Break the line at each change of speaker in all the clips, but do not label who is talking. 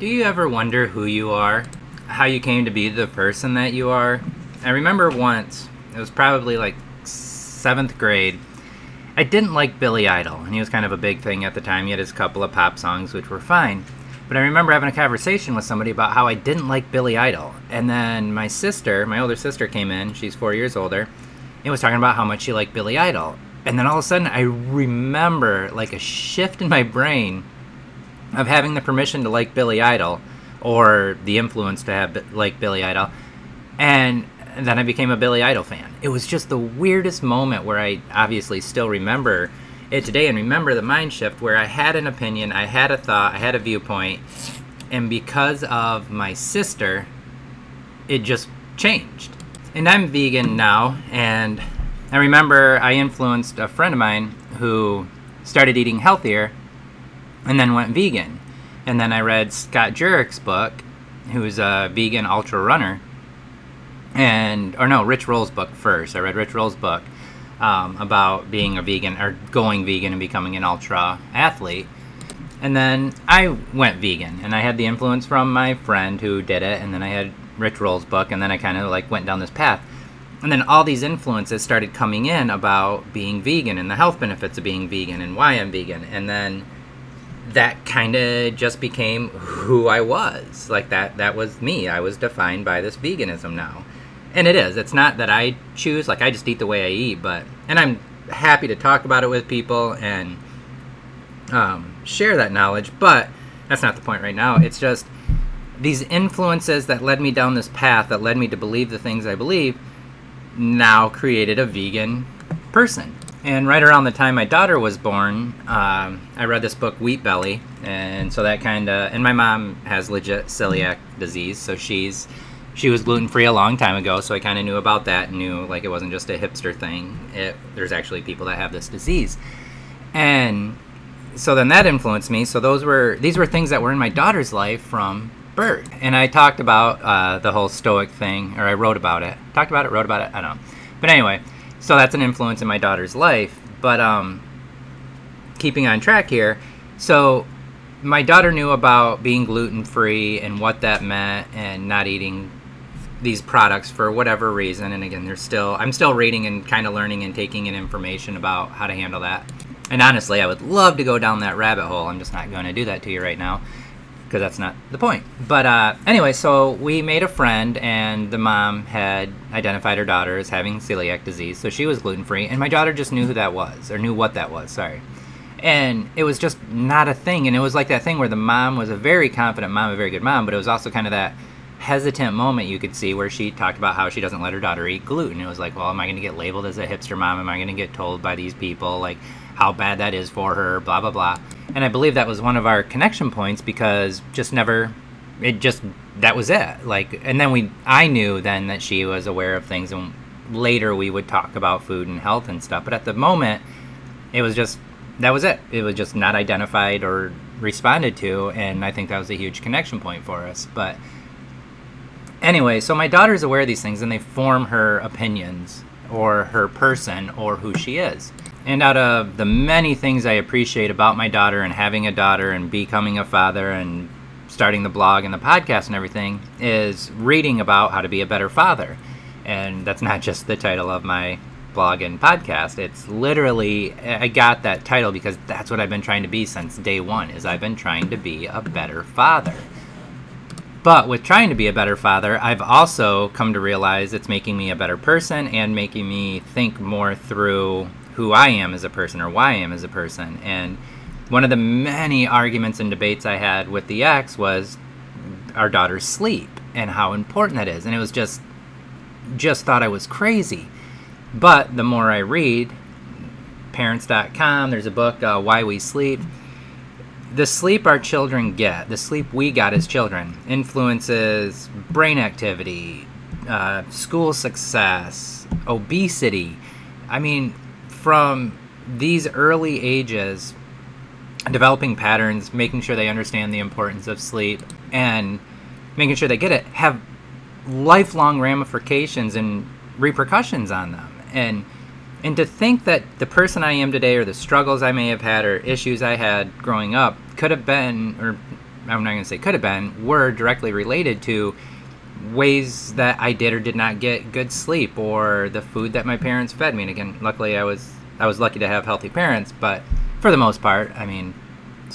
Do you ever wonder who you are? How you came to be the person that you are? I remember once, it was probably like seventh grade. I didn't like Billy Idol, and he was kind of a big thing at the time. He had his couple of pop songs, which were fine. But I remember having a conversation with somebody about how I didn't like Billy Idol. And then my sister, my older sister, came in. She's four years older, and was talking about how much she liked Billy Idol. And then all of a sudden, I remember like a shift in my brain of having the permission to like Billy Idol or the influence to have like Billy Idol. And then I became a Billy Idol fan. It was just the weirdest moment where I obviously still remember it today and remember the mind shift where I had an opinion, I had a thought, I had a viewpoint, and because of my sister, it just changed. And I'm vegan now, and I remember I influenced a friend of mine who started eating healthier and then went vegan. And then I read Scott Jurek's book, who's a vegan ultra runner. And, or no, Rich Roll's book first. I read Rich Roll's book um, about being a vegan or going vegan and becoming an ultra athlete. And then I went vegan and I had the influence from my friend who did it. And then I had Rich Roll's book. And then I kind of like went down this path. And then all these influences started coming in about being vegan and the health benefits of being vegan and why I'm vegan. And then that kind of just became who I was. Like that that was me. I was defined by this veganism now. And it is. It's not that I choose like I just eat the way I eat, but and I'm happy to talk about it with people and um, share that knowledge, but that's not the point right now. It's just these influences that led me down this path that led me to believe the things I believe now created a vegan person. And right around the time my daughter was born, um, I read this book, Wheat Belly, and so that kind of. And my mom has legit celiac disease, so she's she was gluten free a long time ago. So I kind of knew about that, and knew like it wasn't just a hipster thing. It, there's actually people that have this disease, and so then that influenced me. So those were these were things that were in my daughter's life from birth, and I talked about uh, the whole Stoic thing, or I wrote about it, talked about it, wrote about it. I don't know, but anyway so that's an influence in my daughter's life. But um, keeping on track here, so my daughter knew about being gluten free and what that meant, and not eating these products for whatever reason. And again, there's still I'm still reading and kind of learning and taking in information about how to handle that. And honestly, I would love to go down that rabbit hole. I'm just not going to do that to you right now because that's not the point. But uh, anyway, so we made a friend, and the mom had identified her daughter as having celiac disease, so she was gluten free, and my daughter just knew who that was, or knew what that was, sorry. And it was just not a thing, and it was like that thing where the mom was a very confident mom, a very good mom, but it was also kind of that hesitant moment you could see where she talked about how she doesn't let her daughter eat gluten. It was like, well, am I going to get labeled as a hipster mom? Am I going to get told by these people, like, how bad that is for her, blah, blah, blah. And I believe that was one of our connection points because just never, it just, that was it. Like, and then we, I knew then that she was aware of things and later we would talk about food and health and stuff. But at the moment, it was just, that was it. It was just not identified or responded to. And I think that was a huge connection point for us. But anyway, so my daughter's aware of these things and they form her opinions or her person or who she is. And out of the many things I appreciate about my daughter and having a daughter and becoming a father and starting the blog and the podcast and everything is reading about how to be a better father. And that's not just the title of my blog and podcast. It's literally I got that title because that's what I've been trying to be since day 1 is I've been trying to be a better father. But with trying to be a better father, I've also come to realize it's making me a better person and making me think more through who I am as a person or why I am as a person. And one of the many arguments and debates I had with the ex was our daughter's sleep and how important that is. And it was just just thought I was crazy. But the more I read, parents.com, there's a book, uh, Why We Sleep. The sleep our children get, the sleep we got as children, influences brain activity, uh, school success, obesity. I mean, from these early ages, developing patterns, making sure they understand the importance of sleep, and making sure they get it, have lifelong ramifications and repercussions on them. And and to think that the person I am today, or the struggles I may have had, or issues I had growing up, could have been, or I'm not going to say could have been, were directly related to ways that I did or did not get good sleep or the food that my parents fed me. And again, luckily I was I was lucky to have healthy parents, but for the most part, I mean,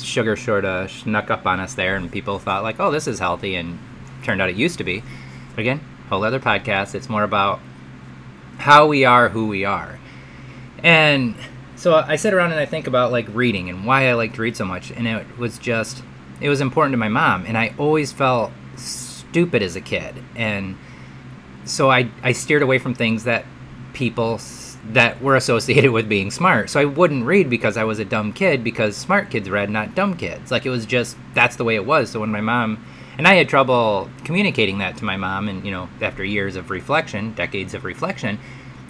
sugar sort of snuck up on us there, and people thought like, oh, this is healthy, and turned out it used to be. But again, whole other podcast. It's more about how we are, who we are, and so I sit around and I think about like reading and why I like to read so much, and it was just it was important to my mom, and I always felt stupid as a kid, and so I I steered away from things that people that were associated with being smart. So I wouldn't read because I was a dumb kid because smart kids read, not dumb kids. Like it was just that's the way it was. So when my mom and I had trouble communicating that to my mom and you know after years of reflection, decades of reflection,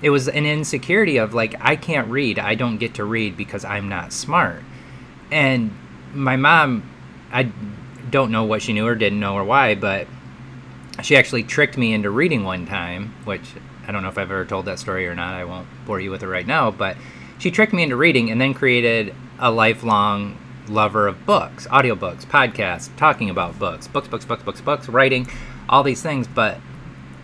it was an insecurity of like I can't read. I don't get to read because I'm not smart. And my mom I don't know what she knew or didn't know or why, but she actually tricked me into reading one time, which I don't know if I've ever told that story or not. I won't bore you with it right now, but she tricked me into reading and then created a lifelong lover of books, audiobooks, podcasts, talking about books, books, books, books, books, books, writing, all these things. But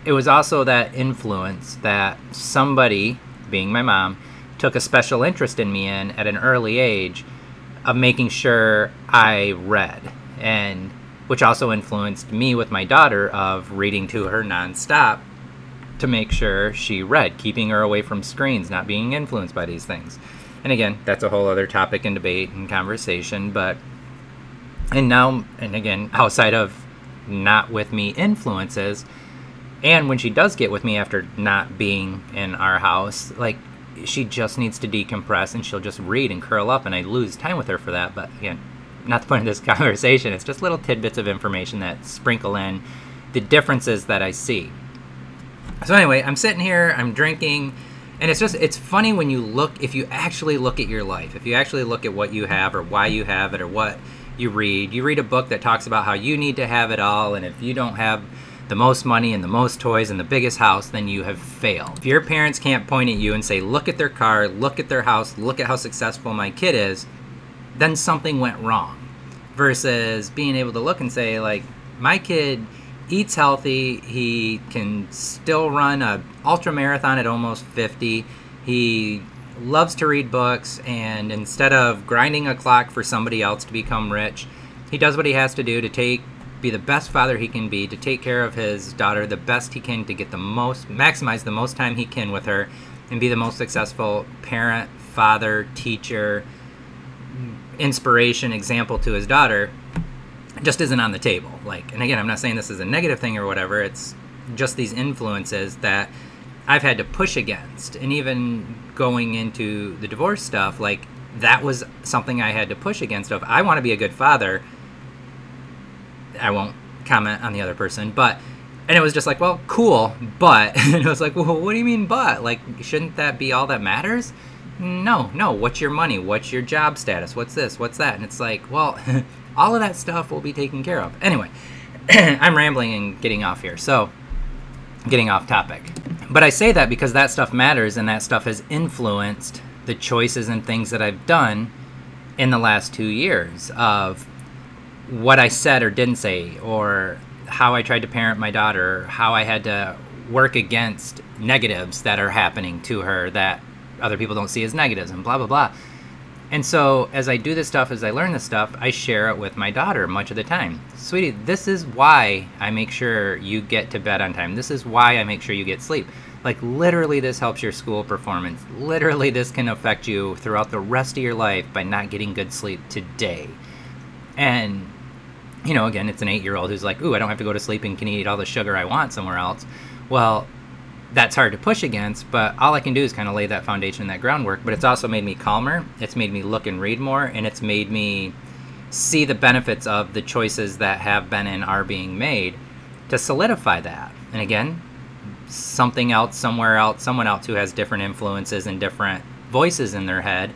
it was also that influence that somebody, being my mom, took a special interest in me in at an early age of making sure I read. And which also influenced me with my daughter of reading to her nonstop to make sure she read, keeping her away from screens, not being influenced by these things. And again, that's a whole other topic and debate and conversation, but and now and again, outside of not with me influences, and when she does get with me after not being in our house, like she just needs to decompress and she'll just read and curl up and I lose time with her for that. But again, not the point of this conversation. It's just little tidbits of information that sprinkle in the differences that I see. So anyway, I'm sitting here, I'm drinking, and it's just it's funny when you look if you actually look at your life, if you actually look at what you have or why you have it or what you read. You read a book that talks about how you need to have it all and if you don't have the most money and the most toys and the biggest house, then you have failed. If your parents can't point at you and say, "Look at their car, look at their house, look at how successful my kid is," then something went wrong. Versus being able to look and say like, "My kid eats healthy. He can still run a ultra marathon at almost 50. He loves to read books and instead of grinding a clock for somebody else to become rich, he does what he has to do to take be the best father he can be, to take care of his daughter the best he can to get the most maximize the most time he can with her and be the most successful parent, father, teacher, inspiration, example to his daughter just isn't on the table. Like, and again, I'm not saying this is a negative thing or whatever. It's just these influences that I've had to push against, and even going into the divorce stuff, like that was something I had to push against. Of I want to be a good father. I won't comment on the other person, but and it was just like, well, cool, but and it was like, well, what do you mean, but? Like, shouldn't that be all that matters? No, no. What's your money? What's your job status? What's this? What's that? And it's like, well. all of that stuff will be taken care of. Anyway, I'm rambling and getting off here. So, getting off topic. But I say that because that stuff matters and that stuff has influenced the choices and things that I've done in the last two years of what I said or didn't say, or how I tried to parent my daughter, how I had to work against negatives that are happening to her that other people don't see as negatives, and blah, blah, blah. And so, as I do this stuff, as I learn this stuff, I share it with my daughter much of the time. Sweetie, this is why I make sure you get to bed on time. This is why I make sure you get sleep. Like, literally, this helps your school performance. Literally, this can affect you throughout the rest of your life by not getting good sleep today. And, you know, again, it's an eight year old who's like, ooh, I don't have to go to sleep and can eat all the sugar I want somewhere else. Well, that's hard to push against, but all I can do is kind of lay that foundation and that groundwork. But it's also made me calmer. It's made me look and read more, and it's made me see the benefits of the choices that have been and are being made to solidify that. And again, something else, somewhere else, someone else who has different influences and different voices in their head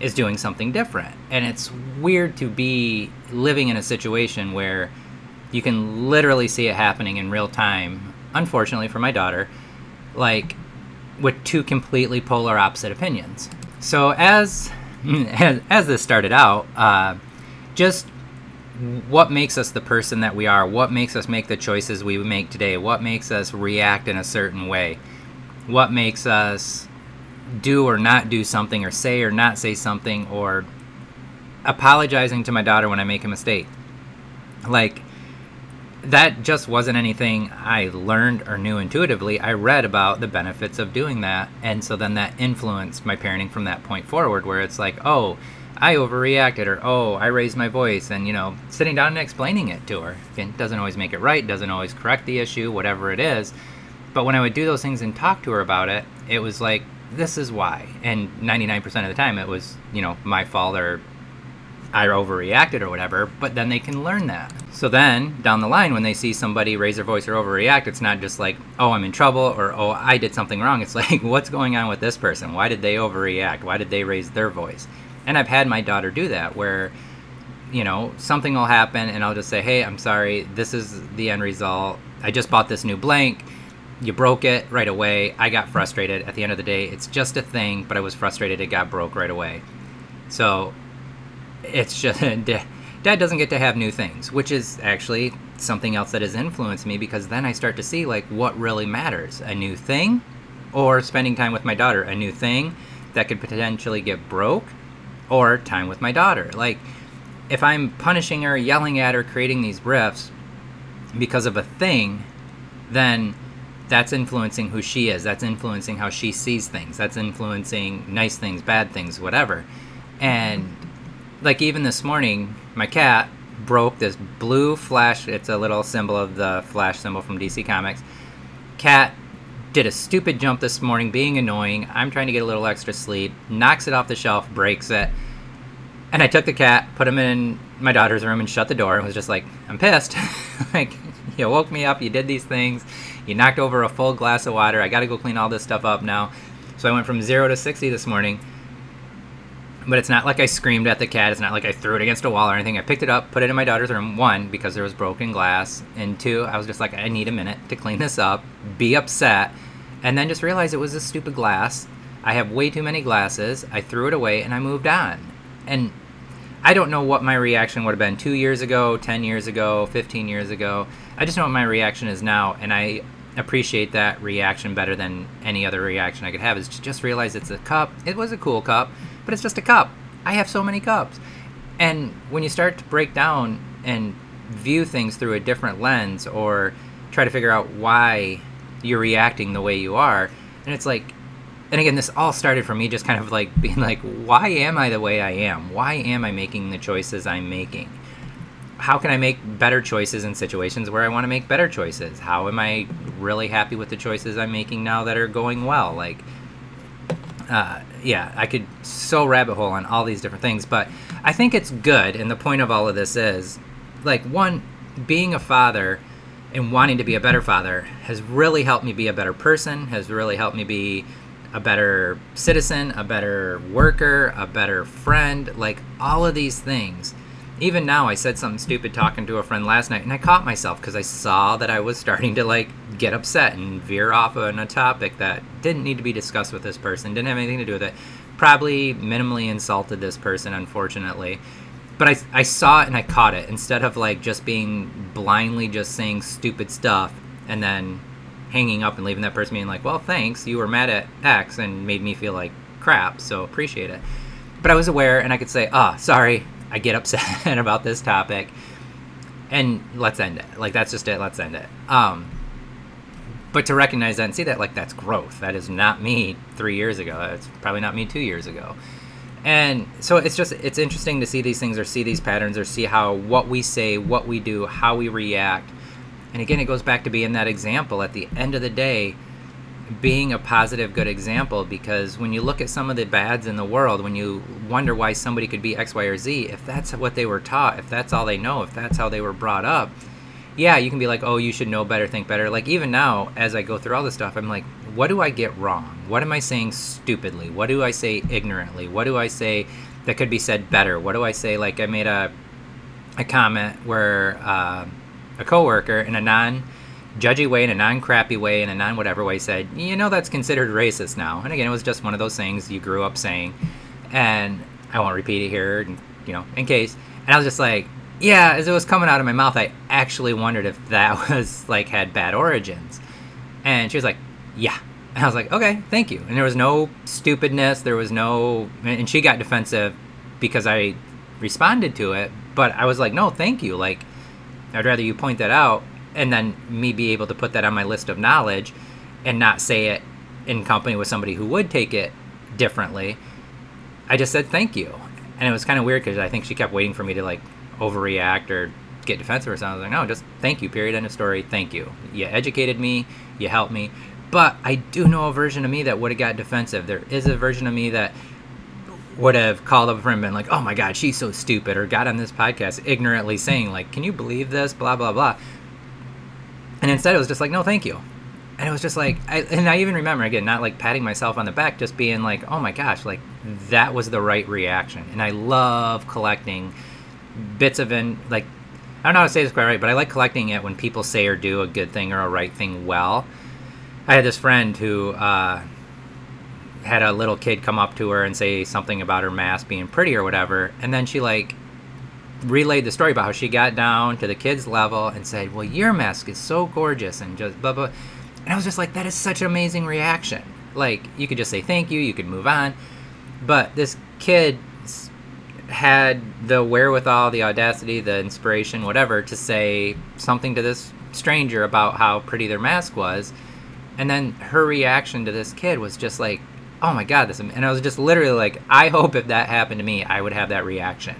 is doing something different. And it's weird to be living in a situation where you can literally see it happening in real time, unfortunately for my daughter like with two completely polar opposite opinions. So as as, this started out, uh, just what makes us the person that we are? What makes us make the choices we make today? What makes us react in a certain way? What makes us do or not do something or say or not say something or apologizing to my daughter when I make a mistake? Like, that just wasn't anything I learned or knew intuitively. I read about the benefits of doing that. And so then that influenced my parenting from that point forward, where it's like, oh, I overreacted, or oh, I raised my voice. And, you know, sitting down and explaining it to her. It doesn't always make it right, doesn't always correct the issue, whatever it is. But when I would do those things and talk to her about it, it was like, this is why. And 99% of the time, it was, you know, my fault or I overreacted or whatever, but then they can learn that. So then, down the line, when they see somebody raise their voice or overreact, it's not just like, oh, I'm in trouble or oh, I did something wrong. It's like, what's going on with this person? Why did they overreact? Why did they raise their voice? And I've had my daughter do that where, you know, something will happen and I'll just say, hey, I'm sorry, this is the end result. I just bought this new blank. You broke it right away. I got frustrated. At the end of the day, it's just a thing, but I was frustrated it got broke right away. So it's just dad doesn't get to have new things which is actually something else that has influenced me because then i start to see like what really matters a new thing or spending time with my daughter a new thing that could potentially get broke or time with my daughter. Like if i'm punishing her yelling at her creating these riffs because of a thing then that's influencing who she is. That's influencing how she sees things. That's influencing nice things bad things whatever. And like even this morning, my cat broke this blue flash. It's a little symbol of the flash symbol from DC Comics. Cat did a stupid jump this morning, being annoying. I'm trying to get a little extra sleep. Knocks it off the shelf, breaks it. And I took the cat, put him in my daughter's room, and shut the door. And was just like, I'm pissed. like, you woke me up. You did these things. You knocked over a full glass of water. I got to go clean all this stuff up now. So I went from zero to 60 this morning but it's not like I screamed at the cat. It's not like I threw it against a wall or anything. I picked it up, put it in my daughter's room. One, because there was broken glass, and two, I was just like, I need a minute to clean this up, be upset, and then just realize it was a stupid glass. I have way too many glasses. I threw it away and I moved on. And I don't know what my reaction would have been two years ago, 10 years ago, 15 years ago. I just know what my reaction is now, and I appreciate that reaction better than any other reaction I could have is to just realize it's a cup. It was a cool cup but it's just a cup. I have so many cups. And when you start to break down and view things through a different lens or try to figure out why you're reacting the way you are, and it's like, and again, this all started for me just kind of like being like, why am I the way I am? Why am I making the choices I'm making? How can I make better choices in situations where I want to make better choices? How am I really happy with the choices I'm making now that are going well? Like, uh, yeah, I could so rabbit hole on all these different things, but I think it's good. And the point of all of this is, like, one, being a father and wanting to be a better father has really helped me be a better person, has really helped me be a better citizen, a better worker, a better friend. Like, all of these things even now, I said something stupid talking to a friend last night, and I caught myself because I saw that I was starting to like get upset and veer off on a topic that didn't need to be discussed with this person, didn't have anything to do with it. Probably minimally insulted this person, unfortunately. But I, I saw it and I caught it instead of like just being blindly just saying stupid stuff and then hanging up and leaving that person being like, well, thanks, you were mad at X and made me feel like crap, so appreciate it. But I was aware and I could say, ah, oh, sorry, I get upset about this topic, and let's end it. Like that's just it. Let's end it. Um, but to recognize that and see that, like that's growth. That is not me three years ago. That's probably not me two years ago. And so it's just it's interesting to see these things or see these patterns or see how what we say, what we do, how we react. And again, it goes back to being that example. At the end of the day, being a positive, good example because when you look at some of the bads in the world, when you wonder why somebody could be X, Y, or Z, if that's what they were taught, if that's all they know, if that's how they were brought up, yeah, you can be like, oh, you should know better, think better. Like, even now, as I go through all this stuff, I'm like, what do I get wrong? What am I saying stupidly? What do I say ignorantly? What do I say that could be said better? What do I say? Like, I made a, a comment where uh, a coworker in a non judgy way, in a non crappy way, in a non whatever way, said, you know, that's considered racist now. And again, it was just one of those things you grew up saying. And I won't repeat it here, you know, in case. And I was just like, yeah, as it was coming out of my mouth, I actually wondered if that was like had bad origins. And she was like, yeah. And I was like, okay, thank you. And there was no stupidness. There was no, and she got defensive because I responded to it. But I was like, no, thank you. Like, I'd rather you point that out and then me be able to put that on my list of knowledge and not say it in company with somebody who would take it differently. I just said thank you. And it was kind of weird because I think she kept waiting for me to like overreact or get defensive or something. I was like, no, just thank you, period, end of story, thank you. You educated me, you helped me. But I do know a version of me that would have got defensive. There is a version of me that would have called up a friend and been like, oh my God, she's so stupid, or got on this podcast ignorantly saying, like, can you believe this? Blah, blah, blah. And instead it was just like, no, thank you. And it was just like, I, and I even remember, again, not like patting myself on the back, just being like, oh my gosh, like, that was the right reaction. And I love collecting bits of in like I don't know how to say this quite right, but I like collecting it when people say or do a good thing or a right thing well. I had this friend who uh, had a little kid come up to her and say something about her mask being pretty or whatever, and then she like relayed the story about how she got down to the kid's level and said, "Well, your mask is so gorgeous," and just blah blah. And I was just like, that is such an amazing reaction. Like you could just say thank you, you could move on, but this kid had the wherewithal, the audacity, the inspiration, whatever, to say something to this stranger about how pretty their mask was. And then her reaction to this kid was just like, oh my God, this. And I was just literally like, I hope if that happened to me, I would have that reaction.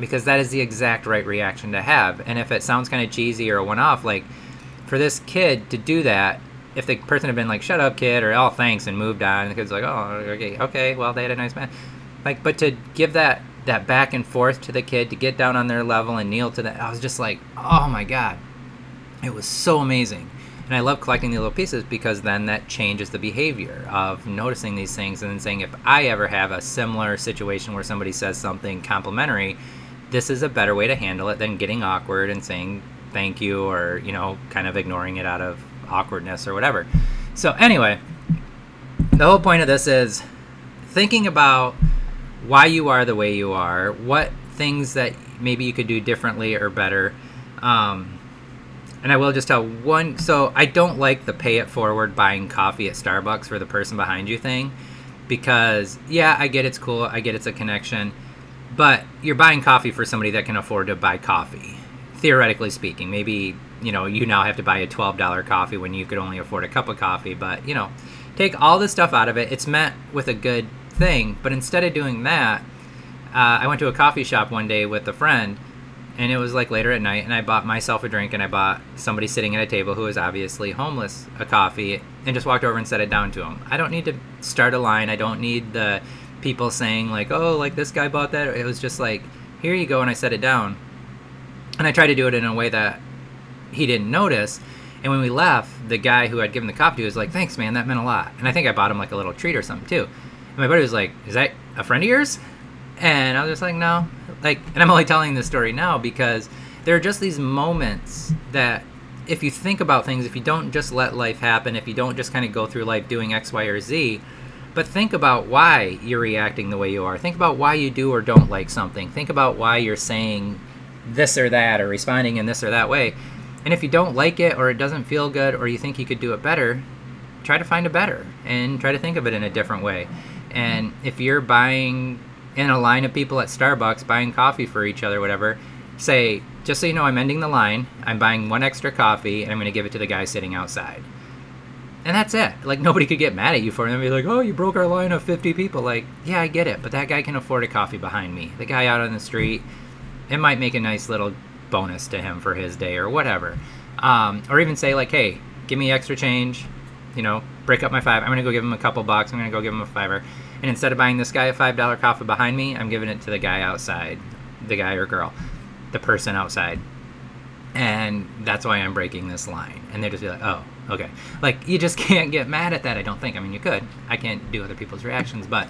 Because that is the exact right reaction to have. And if it sounds kind of cheesy or a one off, like for this kid to do that, if the person had been like, shut up, kid, or oh, thanks, and moved on, the kid's like, oh, okay, okay, well, they had a nice man. Like, but to give that that back and forth to the kid to get down on their level and kneel to that. I was just like, oh my god, it was so amazing. And I love collecting the little pieces because then that changes the behavior of noticing these things and then saying, if I ever have a similar situation where somebody says something complimentary, this is a better way to handle it than getting awkward and saying thank you or, you know, kind of ignoring it out of awkwardness or whatever. So, anyway, the whole point of this is thinking about why you are the way you are, what things that maybe you could do differently or better. Um, and I will just tell one. So I don't like the pay it forward buying coffee at Starbucks for the person behind you thing, because yeah, I get it's cool. I get it's a connection, but you're buying coffee for somebody that can afford to buy coffee. Theoretically speaking, maybe you know you now have to buy a twelve dollar coffee when you could only afford a cup of coffee. But you know, take all the stuff out of it. It's meant with a good thing. But instead of doing that, uh, I went to a coffee shop one day with a friend, and it was like later at night, and I bought myself a drink, and I bought somebody sitting at a table who was obviously homeless a coffee, and just walked over and set it down to him. I don't need to start a line. I don't need the people saying like, "Oh, like this guy bought that." It was just like, "Here you go," and I set it down, and I tried to do it in a way that he didn't notice. And when we left, the guy who I'd given the coffee to was like, "Thanks, man. That meant a lot." And I think I bought him like a little treat or something too. And my buddy was like, "Is that a friend of yours?" And I was just like, "No." Like, and I'm only telling this story now because there are just these moments that if you think about things, if you don't just let life happen, if you don't just kind of go through life doing X, Y, or Z, but think about why you're reacting the way you are. Think about why you do or don't like something. Think about why you're saying this or that or responding in this or that way. And if you don't like it or it doesn't feel good or you think you could do it better, try to find a better and try to think of it in a different way. And if you're buying in a line of people at Starbucks buying coffee for each other, whatever, say, just so you know, I'm ending the line. I'm buying one extra coffee and I'm going to give it to the guy sitting outside. And that's it. Like, nobody could get mad at you for it and be like, oh, you broke our line of 50 people. Like, yeah, I get it, but that guy can afford a coffee behind me. The guy out on the street, it might make a nice little bonus to him for his day or whatever. Um, or even say, like, hey, give me extra change you know, break up my five. I'm gonna go give him a couple bucks. I'm gonna go give him a fiver. And instead of buying this guy a five dollar coffee behind me, I'm giving it to the guy outside, the guy or girl, the person outside. And that's why I'm breaking this line. And they just be like, oh, okay. Like you just can't get mad at that. I don't think. I mean, you could. I can't do other people's reactions, but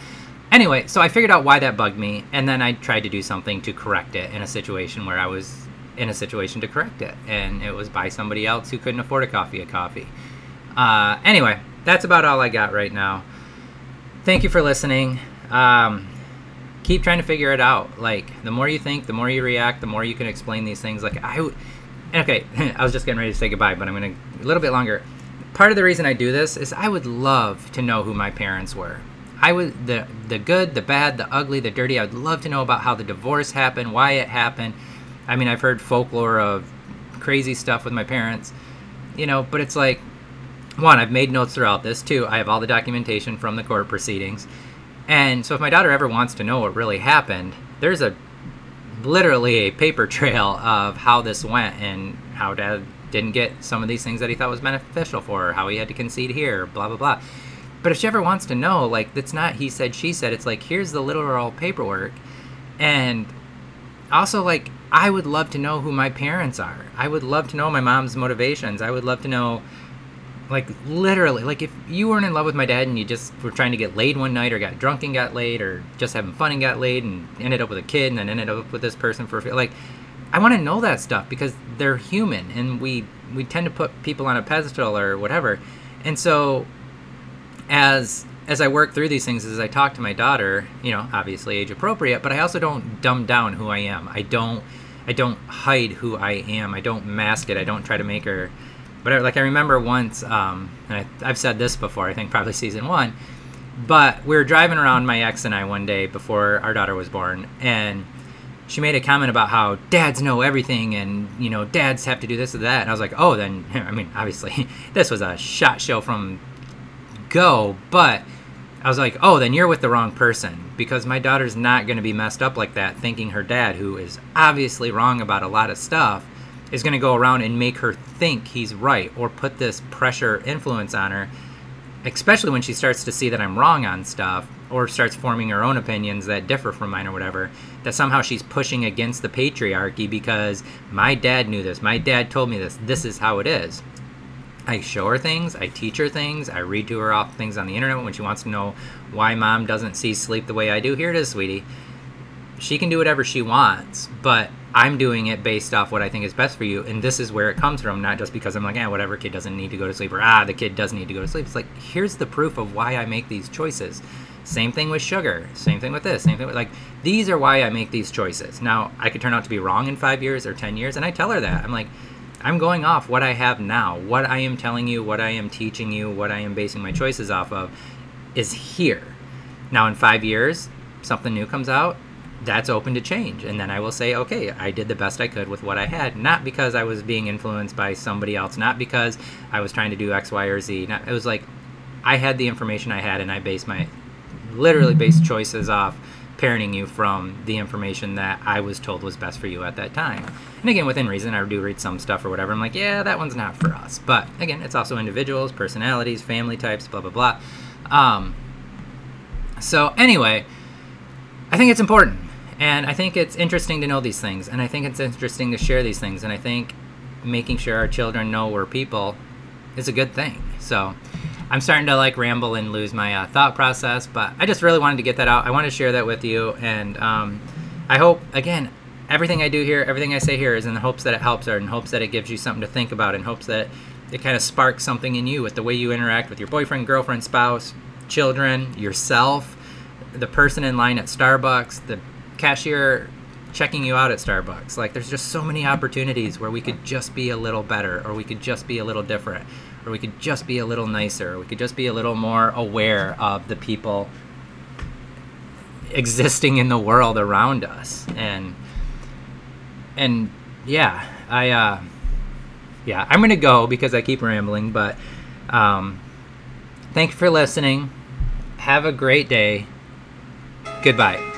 anyway. So I figured out why that bugged me, and then I tried to do something to correct it in a situation where I was in a situation to correct it, and it was by somebody else who couldn't afford a coffee a coffee. Uh, anyway, that's about all I got right now. Thank you for listening. Um, keep trying to figure it out. Like the more you think, the more you react, the more you can explain these things. Like I, okay, I was just getting ready to say goodbye, but I'm gonna a little bit longer. Part of the reason I do this is I would love to know who my parents were. I would the the good, the bad, the ugly, the dirty. I would love to know about how the divorce happened, why it happened. I mean, I've heard folklore of crazy stuff with my parents, you know, but it's like one, I've made notes throughout this. Two, I have all the documentation from the court proceedings. And so if my daughter ever wants to know what really happened, there's a literally a paper trail of how this went and how dad didn't get some of these things that he thought was beneficial for her, how he had to concede here, blah blah blah. But if she ever wants to know, like it's not he said she said, it's like here's the literal paperwork. And also like I would love to know who my parents are. I would love to know my mom's motivations. I would love to know like literally like if you weren't in love with my dad and you just were trying to get laid one night or got drunk and got laid or just having fun and got laid and ended up with a kid and then ended up with this person for a few like i want to know that stuff because they're human and we we tend to put people on a pedestal or whatever. And so as as i work through these things as i talk to my daughter you know obviously age appropriate but i also don't dumb down who i am. I don't i don't hide who i am. I don't mask it. I don't try to make her but I, like I remember once, um, and I, have said this before. I think probably season one, but we were driving around my ex and I one day before our daughter was born, and she made a comment about how dads know everything and you know dads have to do this or that and i was like oh then i mean obviously this was a shot show from go but i was like oh then you're with the wrong person because my daughter's not going to be messed up like that thinking her dad who is obviously wrong about a lot of stuff is going to go around and make her think he's right or put this pressure influence on her especially when she starts to see that I'm wrong on stuff or starts forming her own opinions that differ from mine or whatever that somehow she's pushing against the patriarchy because my dad knew this my dad told me this this is how it is I show her things, I teach her things, I read to her off things on the internet when she wants to know why mom doesn't see sleep the way I do. Here it is, sweetie. She can do whatever she wants, but I'm doing it based off what I think is best for you, and this is where it comes from, not just because I'm like, ah, whatever, kid doesn't need to go to sleep, or ah, the kid does need to go to sleep. It's like, here's the proof of why I make these choices. Same thing with sugar. Same thing with this. Same thing with like these are why I make these choices. Now I could turn out to be wrong in five years or ten years, and I tell her that. I'm like, I'm going off what I have now, what I am telling you, what I am teaching you, what I am basing my choices off of, is here. Now in five years, something new comes out that's open to change. And then I will say, okay, I did the best I could with what I had, not because I was being influenced by somebody else, not because I was trying to do X, Y, or Z. Not, it was like I had the information I had, and I based my literally based choices off parenting you from the information that I was told was best for you at that time. And again, within reason, I do read some stuff or whatever. I'm like, yeah, that one's not for us. But again, it's also individuals, personalities, family types, blah, blah, blah. Um, so, anyway, I think it's important and I think it's interesting to know these things, and I think it's interesting to share these things, and I think making sure our children know we're people is a good thing. So I'm starting to like ramble and lose my uh, thought process, but I just really wanted to get that out. I want to share that with you, and um, I hope again everything I do here, everything I say here is in the hopes that it helps or in hopes that it gives you something to think about, in hopes that it kind of sparks something in you with the way you interact with your boyfriend, girlfriend, spouse, children, yourself, the person in line at Starbucks, the cashier checking you out at Starbucks. Like there's just so many opportunities where we could just be a little better or we could just be a little different or we could just be a little nicer or we could just be a little more aware of the people existing in the world around us. And and yeah, I uh yeah, I'm going to go because I keep rambling, but um thank you for listening. Have a great day. Goodbye.